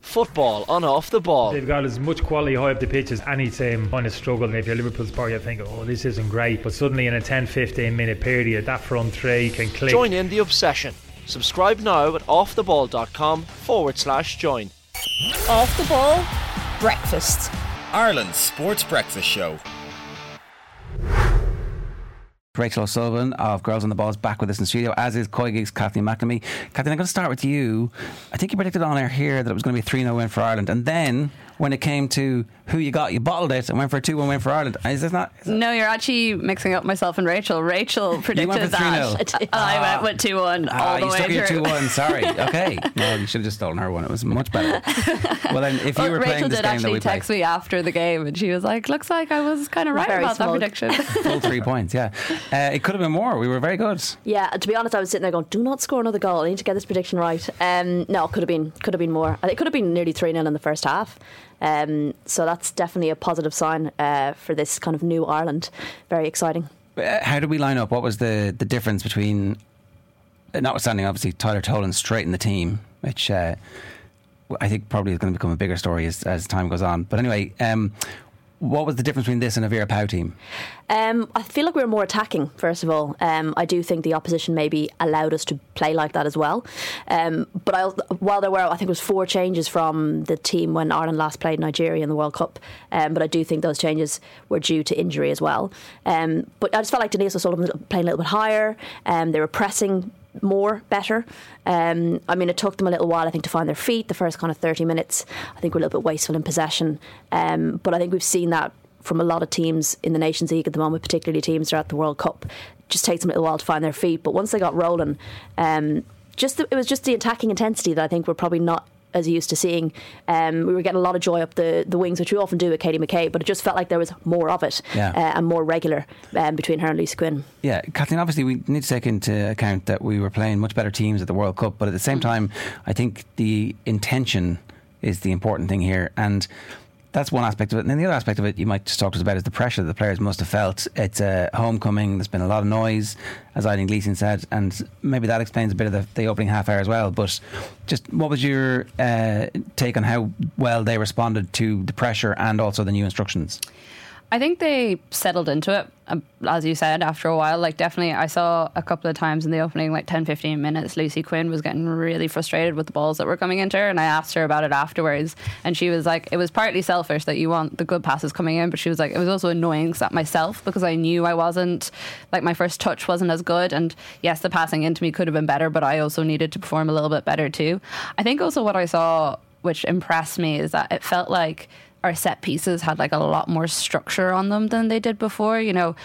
Football on off the ball. They've got as much quality high up the pitch as any team kind of struggle. And if you're Liverpool supporter, you think, oh, this isn't great. But suddenly in a 10 15 minute period, that front three can click. Join in the obsession. Subscribe now at offtheball.com forward slash join. Off the ball, breakfast. Ireland's sports breakfast show. Rachel O'Sullivan of Girls on the Balls back with us in studio, as is COYGIG's Kathleen McNamee. Kathleen, I'm going to start with you. I think you predicted on air here that it was going to be a 3 0 win for Ireland. And then when it came to who you got, you bottled it and went for a 2 1 win for Ireland. Is this not? Is no, you're actually mixing up myself and Rachel. Rachel predicted that. I went with 2 1 all ah, the you way stuck through. your 2 1. Sorry. Okay. No, you should have just stolen her one. It was much better. well, then, if you well, were Rachel playing this did game actually that we text played, me after the game and she was like, looks like I was kind of right Very about smug. that prediction. full three points, yeah. Uh, it could have been more. We were very good. Yeah, to be honest, I was sitting there going, "Do not score another goal. I need to get this prediction right." Um, no, it could have been, could have been more. It could have been nearly three 0 in the first half. Um, so that's definitely a positive sign uh, for this kind of new Ireland. Very exciting. Uh, How did we line up? What was the, the difference between, uh, notwithstanding obviously Tyler Toland straight in the team, which uh, I think probably is going to become a bigger story as, as time goes on. But anyway, um, what was the difference between this and a Vera Pauw team? Um, I feel like we were more attacking, first of all. Um, I do think the opposition maybe allowed us to play like that as well. Um, but I, while there were, I think it was four changes from the team when Ireland last played Nigeria in the World Cup. Um, but I do think those changes were due to injury as well. Um, but I just felt like Denise was playing a little bit higher. Um, they were pressing more better. Um, I mean, it took them a little while, I think, to find their feet. The first kind of 30 minutes, I think, were a little bit wasteful in possession. Um, but I think we've seen that from a lot of teams in the Nations League at the moment, particularly teams throughout the World Cup. It just takes them a little while to find their feet. But once they got rolling, um, just the, it was just the attacking intensity that I think we're probably not as used to seeing. Um, we were getting a lot of joy up the, the wings, which we often do with Katie McCabe, but it just felt like there was more of it Yeah. uh, and more regular um, between her and Lisa Quinn. Yeah, Kathleen, obviously we need to take into account that we were playing much better teams at the World Cup, but at the same time, I think the intention is the important thing here. And that's one aspect of it. And then the other aspect of it you might just talk to us about is the pressure that the players must have felt. It's a homecoming, there's been a lot of noise, as Eileen Gleeson said, and maybe that explains a bit of the, the opening half hour as well. But just what was your uh, take on how well they responded to the pressure and also the new instructions? I think they settled into it, um, as you said, after a while. Like, definitely, I saw a couple of times in the opening, like 10, 15 minutes, Lucy Quinn was getting really frustrated with the balls that were coming into her. And I asked her about it afterwards. And she was like, it was partly selfish that you want the good passes coming in, but she was like, it was also annoying myself because I knew I wasn't, like, my first touch wasn't as good. And yes, the passing into me could have been better, but I also needed to perform a little bit better too. I think also what I saw, which impressed me, is that it felt like our set pieces had like a lot more structure on them than they did before. You know,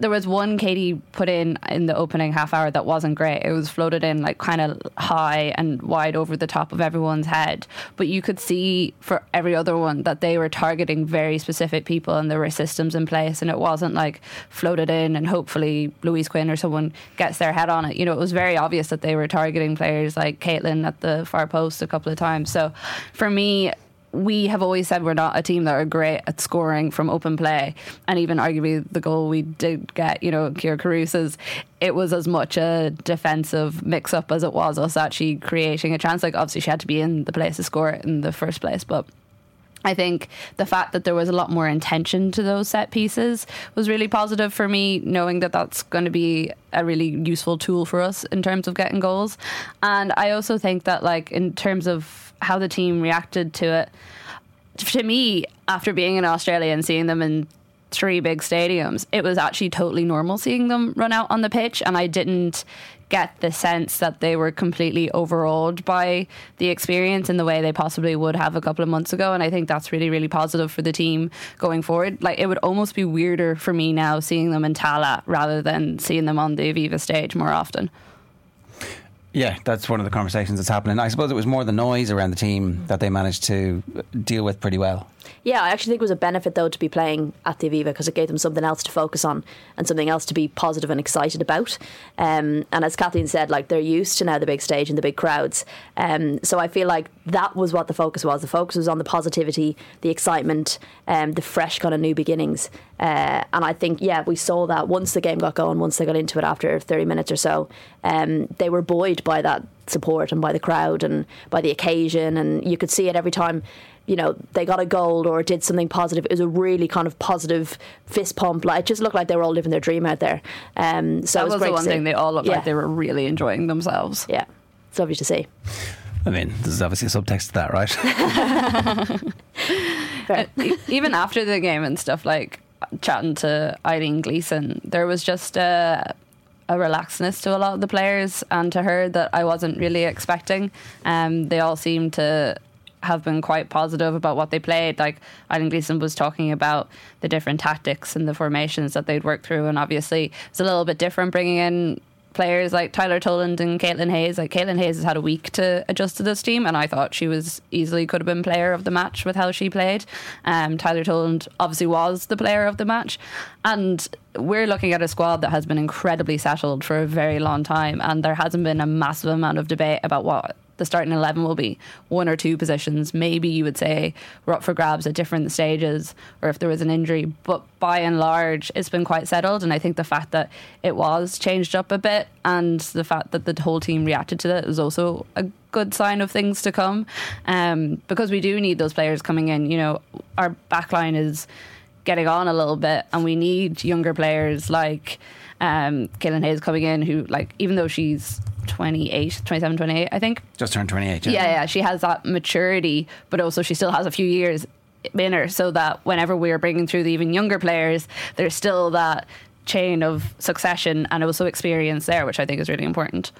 there was one Katie put in in the opening half hour that wasn't great. It was floated in like kind of high and wide over the top of everyone's head. But you could see for every other one that they were targeting very specific people and there were systems in place and it wasn't like floated in and hopefully Louise Quinn or someone gets their head on it. You know, it was very obvious that they were targeting players like Caitlin at the far post a couple of times. So for me, we have always said we're not a team that are great at scoring from open play, and even arguably the goal we did get, you know, Kyra Carusa's, it was as much a defensive mix-up as it was us actually creating a chance. Like obviously she had to be in the place to score it in the first place, but. I think the fact that there was a lot more intention to those set pieces was really positive for me, knowing that that's going to be a really useful tool for us in terms of getting goals. And I also think that, like, in terms of how the team reacted to it, to me, after being in Australia and seeing them in three big stadiums, it was actually totally normal seeing them run out on the pitch, and I didn't get the sense that they were completely overawed by the experience in the way they possibly would have a couple of months ago. And I think that's really, really positive for the team going forward. Like it would almost be weirder for me now seeing them in Tallaght rather than seeing them on the Aviva stage more often. Yeah, that's one of the conversations that's happening. I suppose it was more the noise around the team that they managed to deal with pretty well. Yeah, I actually think it was a benefit though to be playing at the Aviva because it gave them something else to focus on and something else to be positive and excited about. Um, and as Kathleen said, like they're used to now the big stage and the big crowds. Um, so I feel like that was what the focus was. The focus was on the positivity, the excitement, um, the fresh kind of new beginnings. Uh, and I think yeah, we saw that once the game got going, once they got into it after 30 minutes or so, um, they were buoyed by that support and by the crowd and by the occasion, and you could see it every time you know, they got a goal or did something positive. It was a really kind of positive fist pump. Like it just looked like they were all living their dream out there. Um, so that it was, was great the one thing they all looked Yeah. like they were really enjoying themselves. Yeah, it's lovely to see. I mean, there's obviously a subtext to that, right? E- even after the game and stuff like chatting to Eileen Gleeson, there was just a, a relaxedness to a lot of the players and to her that I wasn't really expecting. Um, they all seemed to have been quite positive about what they played. Like Eileen Gleeson was talking about the different tactics and the formations that they'd worked through, and obviously it's a little bit different bringing in players like Tyler Toland and Caitlin Hayes. Like Caitlin Hayes has had a week to adjust to this team, and I thought she was easily could have been player of the match with how she played. Um, Tyler Toland obviously was the player of the match, and we're looking at a squad that has been incredibly settled for a very long time, and there hasn't been a massive amount of debate about what the starting 11 will be one or two positions. Maybe you would say were up for grabs at different stages or if there was an injury. But by and large, it's been quite settled. And I think the fact that it was changed up a bit and the fact that the whole team reacted to that is also a good sign of things to come. Um, because we do need those players coming in. You know, our backline is getting on a little bit and we need younger players like um, Caitlin Hayes coming in who like even though she's 28 27 28 I think Just turned 28. yeah, yeah, she has that maturity, but also she still has a few years in her, so that whenever we're bringing through the even younger players, there's still that chain of succession and also experience there, which I think is really important.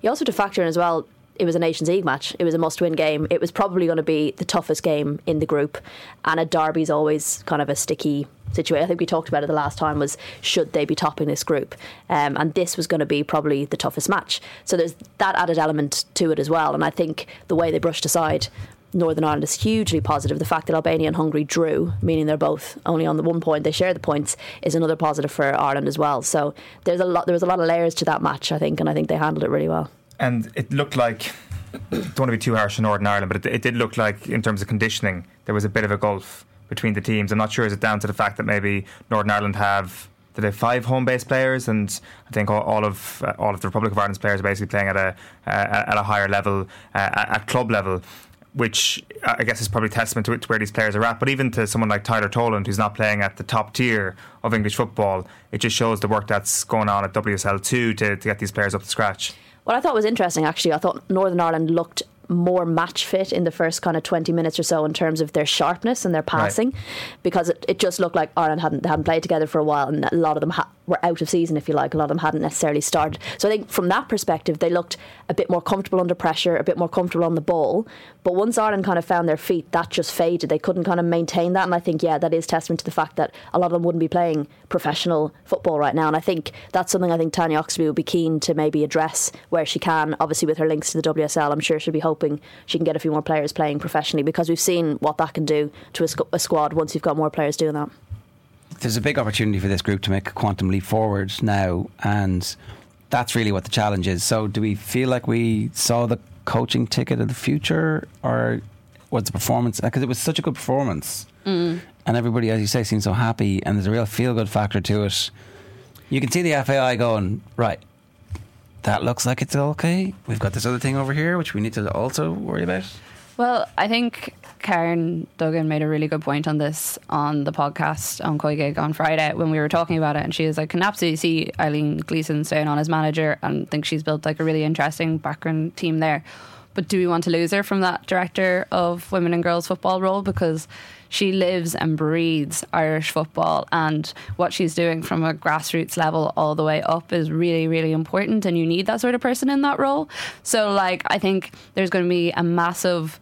You also have to factor in as well. It was a Nations League match. It was a must-win game. It was probably going to be the toughest game in the group, and a derby's always kind of a sticky situation. I think we talked about it the last time. Was should they be topping this group? Um, and this was going to be probably the toughest match. So there's that added element to it as well. And I think the way they brushed aside Northern Ireland is hugely positive. The fact that Albania and Hungary drew, meaning they're both only on the one point, they share the points, is another positive for Ireland as well. So there's a lot. There was a lot of layers to that match, I think, and I think they handled it really well. And it looked like don't want to be too harsh on Northern Ireland, but it, it did look like in terms of conditioning there was a bit of a gulf between the teams. I'm not sure is it down to the fact that maybe Northern Ireland have they have five home based players, and I think all, all of uh, all of the Republic of Ireland's players are basically playing at a uh, at a higher level uh, at club level. Which I guess is probably testament to, to where these players are at. But even to someone like Tyler Toland, who's not playing at the top tier of English football, it just shows the work that's going on at WSL2 to, to get these players up to scratch. What I thought was interesting, actually, I thought Northern Ireland looked more match fit in the first kind of 20 minutes or so in terms of their sharpness and their passing because it, it just looked like Ireland hadn't, they hadn't played together for a while and a lot of them ha- were out of season if you like. A lot of them hadn't necessarily started. So I think from that perspective they looked a bit more comfortable under pressure a bit more comfortable on the ball. But once Ireland kind of found their feet that just faded. They couldn't kind of maintain that. And I think yeah that is testament to the fact that a lot of them wouldn't be playing professional football right now. And I think that's something I think Tanya Oxtoby would be keen to maybe address where she can obviously with her links to the WSL I'm sure she'll be hoping she can get a few more players playing professionally because we've seen what that can do to a, a squad once you've got more players doing that. There's a big opportunity for this group to make a quantum leap forward now, and that's really what the challenge is. So, do we feel like we saw the coaching ticket of the future, or was the performance? Uh, because it was such a good performance, mm. and everybody, as you say, seems so happy, and there's a real feel good factor to it. You can see the FAI going right. That looks like it's okay. We've got this other thing over here, which we need to also worry about. Well, I think Karen Duggan made a really good point on this on the podcast on COYGIG on Friday when we were talking about it. And she was like, can absolutely see Eileen Gleeson staying on as manager and think she's built like a really interesting background team there. But do we want to lose her from that director of women and girls football role? Because she lives and breathes Irish football, and what she's doing from a grassroots level all the way up is really, really important. And you need that sort of person in that role. So, like, I think there's going to be a massive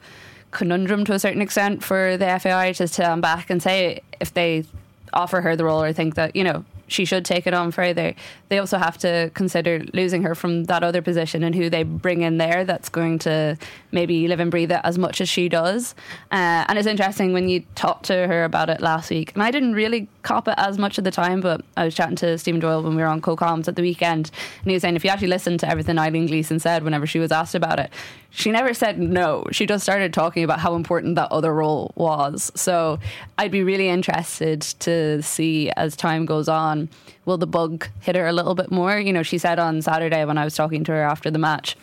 conundrum to a certain extent for the FAI to stand back and say if they offer her the role or think that, you know, she should take it on further. They also have to consider losing her from that other position and who they bring in there that's going to maybe live and breathe it as much as she does. Uh, and it's interesting when you talked to her about it last week, and I didn't really cop it as much at the time, but I was chatting to Stephen Doyle when we were on co-coms at the weekend, and he was saying if you actually listen to everything Eileen Gleeson said whenever she was asked about it, she never said no. She just started talking about how important that other role was. So I'd be really interested to see as time goes on, will the bug hit her a little bit more? You know, she said on Saturday when I was talking to her after the match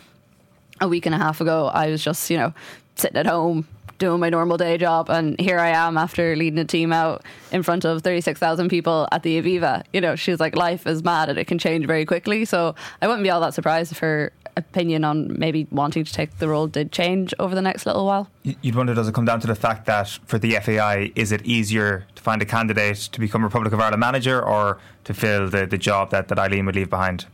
a week and a half ago, I was just, you know, sitting at home doing my normal day job and here I am after leading a team out in front of 36,000 people at the Aviva. You know, she's like life is mad and it can change very quickly. So I wouldn't be all that surprised if her opinion on maybe wanting to take the role did change over the next little while. You'd wonder, does it come down to the fact that for the FAI, is it easier to find a candidate to become Republic of Ireland manager or to fill the, the job that, that Eileen would leave behind?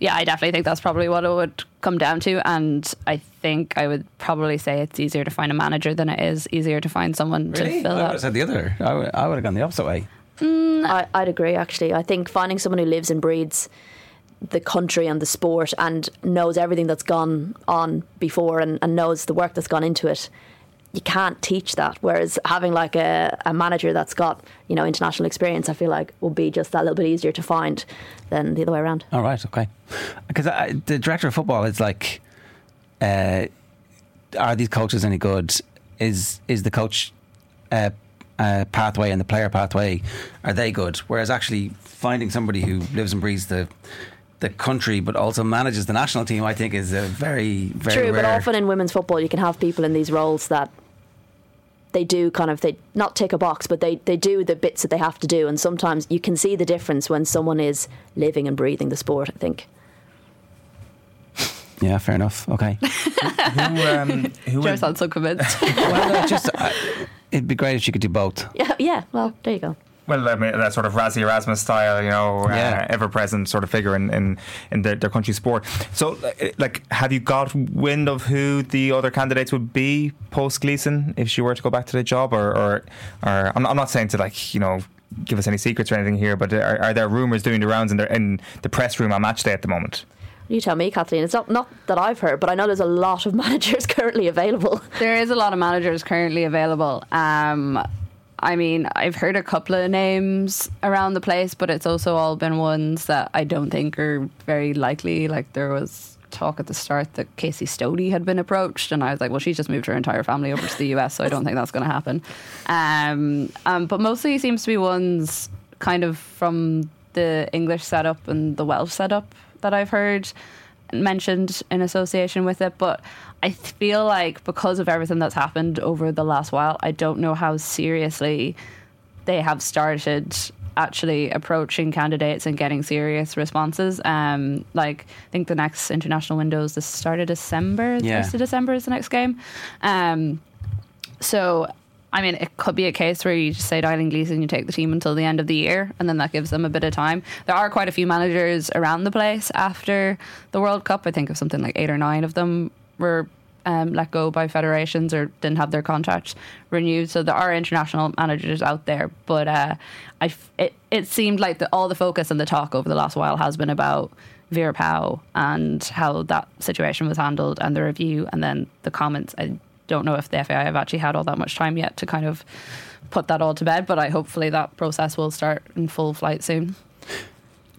Yeah, I definitely think that's probably what it would come down to. And I think I would probably say it's easier to find a manager than it is easier to find someone really? to fill I would that. have said the other. I would, I would have gone the opposite way. Mm, I, I'd agree, actually. I think finding someone who lives and breathes the country and the sport and knows everything that's gone on before and, and knows the work that's gone into it you can't teach that. Whereas having like a, a manager that's got you know international experience, I feel like will be just that little bit easier to find than the other way around. All right, okay. Because the director of football is like, uh, are these coaches any good? Is is the coach uh, uh, pathway and the player pathway are they good? Whereas actually finding somebody who lives and breathes the the country, but also manages the national team, I think is a very, very true. Rare. But often in women's football, you can have people in these roles that they do kind of they not tick a box, but they they do the bits that they have to do, and sometimes you can see the difference when someone is living and breathing the sport. I think. Yeah, fair enough. Okay. who, um, who Joe sounds so convinced. well, no, just uh, it'd be great if she could do both. Yeah, yeah. Well, there you go. Well, I mean, that sort of Rassie Erasmus style, you know, Yeah. uh, ever-present sort of figure in in, in their, their country sport. So, uh, like, have you got wind of who the other candidates would be post Gleeson if she were to go back to the job, or, or, or I'm, I'm not saying to like, you know, give us any secrets or anything here, but are, are there rumours doing the rounds in, their, in the press room on match day at the moment? You tell me, Kathleen. It's not not that I've heard, but I know there's a lot of managers currently available. There is a lot of managers currently available. Um, I mean, I've heard a couple of names around the place, but it's also all been ones that I don't think are very likely. Like there was talk at the start that Casey Stoney had been approached, and I was like, well, she's just moved her entire family over to the US, so I don't think that's going to happen. Um, um, but mostly seems to be ones kind of from the English setup and the Welsh setup that I've heard mentioned in association with it, but I feel like because of everything that's happened over the last while, I don't know how seriously they have started actually approaching candidates and getting serious responses. Um, like I think the next international window is the start of December. The Yeah. first of December is the next game. Um, so I mean, it could be a case where you just say Eileen Gleeson, you take the team until the end of the year, and then that gives them a bit of time. There are quite a few managers around the place after the World Cup. I think of something like eight or nine of them were um, let go by federations or didn't have their contracts renewed. So there are international managers out there, but uh, I it it seemed like the, all the focus and the talk over the last while has been about Vera Pauw and how that situation was handled and the review and then the comments. I don't know if the FAI have actually had all that much time yet to kind of put that all to bed, but I hopefully that process will start in full flight soon.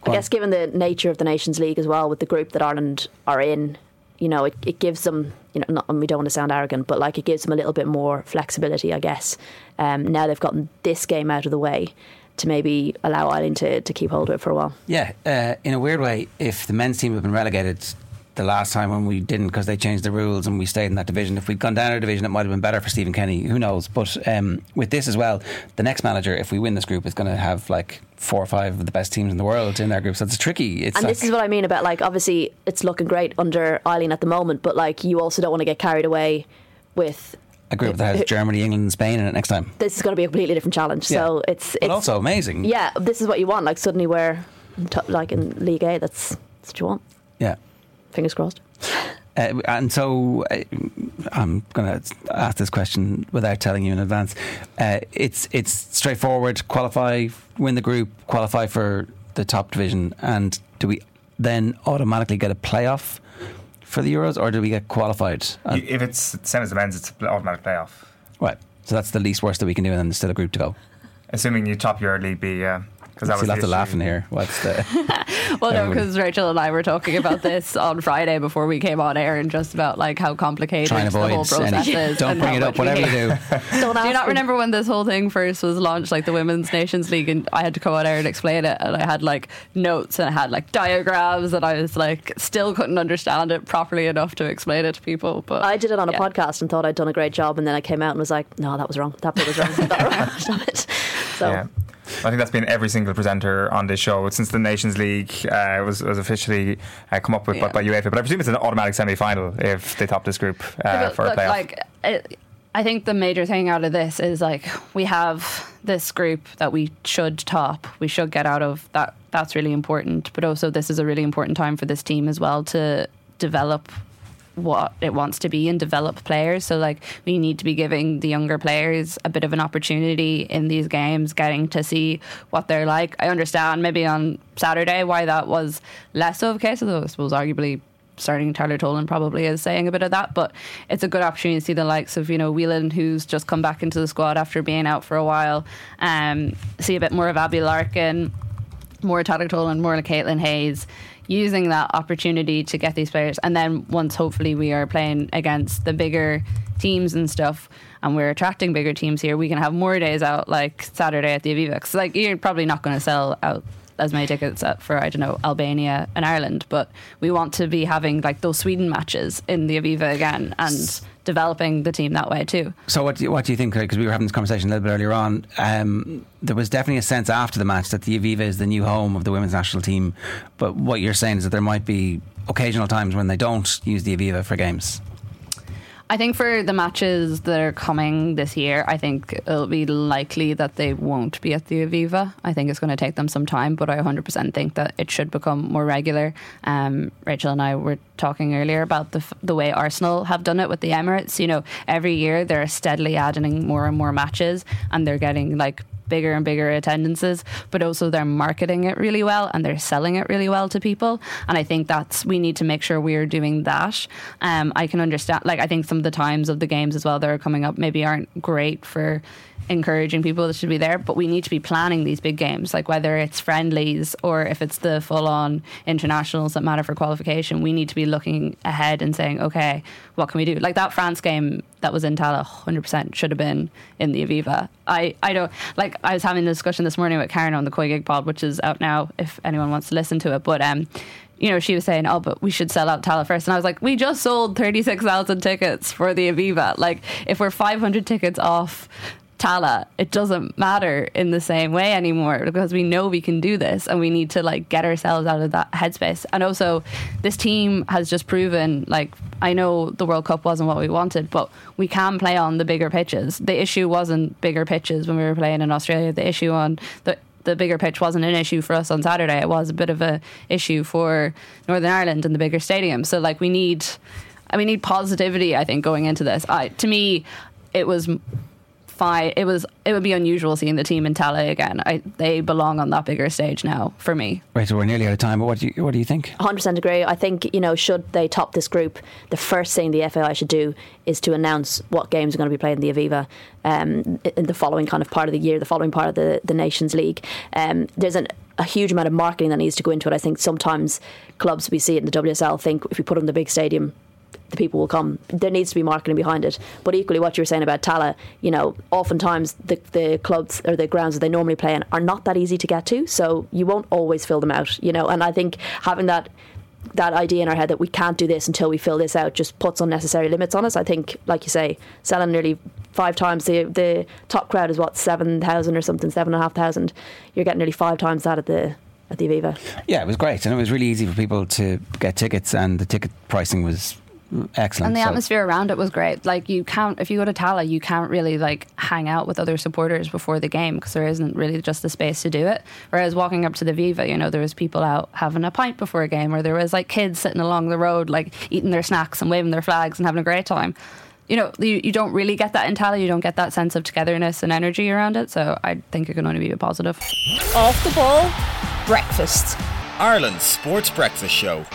I guess given the nature of the Nations League as well, with the group that Ireland are in, you know, it, it gives them, you know, not, and we don't want to sound arrogant, but like it gives them a little bit more flexibility, I guess. Um, now they've gotten this game out of the way to maybe allow Ireland to, to keep hold of it for a while. Yeah, uh, in a weird way, if the men's team have been relegated the last time when we didn't because they changed the rules and we stayed in that division, if we'd gone down our division, it might have been better for Stephen Kenny. Who knows? But um, with this as well, the next manager, if we win this group, is going to have like four or five of the best teams in the world in their group. So it's tricky. It's and like, this is what I mean about like obviously it's looking great under Eileen at the moment, but like you also don't want to get carried away with a group that has Germany, England, and Spain in it next time. this is going to be a completely different challenge. So it's, it's But also amazing. yeah, this is what you want. Like suddenly we're t- like in League A. That's, that's what you want. Yeah. Fingers crossed. Uh, and so uh, I'm going to ask this question without telling you in advance. Uh, it's it's straightforward. Qualify, win the group, qualify for the top division, and do we then automatically get a playoff for the Euros, or do we get qualified? If it's the same as the men's, it's an automatic playoff. right. So that's the least worst that we can do, and then there's still a group to go. Assuming you top your League B, yeah. Because that was You'll the have to laugh in here. What's the? Well, no, because Rachel and I were talking about this on Friday before we came on air, and just about like how complicated the whole process any. is. Don't and bring how it up. we Whatever you do. Don't Do you not me. remember when this whole thing first was launched, like the Women's Nations League, and I had to come on air and explain it, and I had like notes and I had like diagrams, and I was like still couldn't understand it properly enough to explain it to people. But I did it on a yeah. podcast and thought I'd done a great job, and then I came out and was like, "No, that was wrong. That bit was wrong. Stop it." So Yeah. I think that's been every single presenter on this show since the Nations League uh, was, was officially uh, come up with Yeah. by, by UEFA. But I presume it's an automatic semi final if they top this group uh, for a look, playoff. Like, it, I think the major thing out of this is like we have this group that we should top. We should get out of that. That's really important. But also, this is a really important time for this team as well to develop what it wants to be and develop players. So like we need to be giving the younger players a bit of an opportunity in these games, getting to see what they're like. I understand maybe on Saturday why that was less of a case, although I suppose arguably starting Tyler Toland probably is saying a bit of that, but it's a good opportunity to see the likes of, you know, Whelan who's just come back into the squad after being out for a while. Um, see a bit more of Abbie Larkin, more Tyler Toland, more Caitlin Hayes, using that opportunity to get these players. And then once hopefully we are playing against the bigger teams and stuff, and we're attracting bigger teams here, we can have more days out like Saturday at the Aviva. like you're probably not going to sell out as many tickets for I don't know Albania and Ireland, but we want to be having like those Sweden matches in the Aviva again and developing the team that way too. So what do you, what do you think? Because we were having this conversation a little bit earlier on. Um, there was definitely a sense after the match that the Aviva is the new home of the women's national team. But what you're saying is that there might be occasional times when they don't use the Aviva for games. I think for the matches that are coming this year, I think it'll be likely that they won't be at the Aviva. I think it's going to take them some time, but I 100% think that it should become more regular. Um, Rachel and I were talking earlier about the f- the way Arsenal have done it with the Emirates. You know, every year they're steadily adding more and more matches, and they're getting like bigger and bigger attendances, but also they're marketing it really well and they're selling it really well to people. And I think that's we need to make sure we're doing that. Um, I can understand, like I think some of the times of the games as well that are coming up maybe aren't great for encouraging people that should be there, but we need to be planning these big games, like whether it's friendlies or if it's the full on internationals that matter for qualification, we need to be looking ahead and saying, okay, what can we do? Like that France game that was in Tallaght, 100% should have been in the Aviva. I, I don't, like, I was having a discussion this morning with Karen on the COYGIG Pod, which is out now if anyone wants to listen to it, but, um, you know, she was saying, "Oh, but we should sell out Tallaght first. And I was like, "We just sold thirty-six thousand tickets for the Aviva. Like, if we're five hundred tickets off Tallaght, it doesn't matter in the same way anymore because we know we can do this and we need to like get ourselves out of that headspace. And also, this team has just proven like I know the World Cup wasn't what we wanted, but we can play on the bigger pitches. The issue wasn't bigger pitches when we were playing in Australia. The issue on the the bigger pitch wasn't an issue for us on Saturday. It was a bit of a issue for Northern Ireland and the bigger stadium. So like we need, I we need positivity. I think going into this, I to me, it was fine. It was it would be unusual seeing the team in Tallaght again. I, they belong on that bigger stage now for me. Right, so we're nearly out of time. But what do you what do you think? 100% agree. I think, you know, should they top this group, the first thing the FAI should do is to announce what games are going to be played in the Aviva um, in the following kind of part of the year, the following part of the, the Nations League. Um, there's an, a huge amount of marketing that needs to go into it. I think sometimes clubs, we see it in the WSL, think if we put them in the big stadium, the people will come. There needs to be marketing behind it. But equally, what you were saying about Tallaght, you know, oftentimes the, the clubs or the grounds that they normally play in are not that easy to get to. So you won't always fill them out, you know. And I think having that that idea in our head that we can't do this until we fill this out just puts unnecessary limits on us. I think, like you say, selling nearly five times the the top crowd is what seven thousand or something, seven and a half thousand. You're getting nearly five times that at the at the Aviva. Yeah, it was great, and it was really easy for people to get tickets, and the ticket pricing was excellent. And the So- atmosphere around it was great. Like you can't, if you go to Tallaght, you can't really like hang out with other supporters before the game because there isn't really just the space to do it. Whereas walking up to the Viva, you know, there was people out having a pint before a game, or there was like kids sitting along the road, like eating their snacks and waving their flags and having a great time. You know, you, you don't really get that in Tallaght. You don't get that sense of togetherness and energy around it. So I think it can only be a positive. Off the ball. Breakfast. Ireland's Sports Breakfast Show.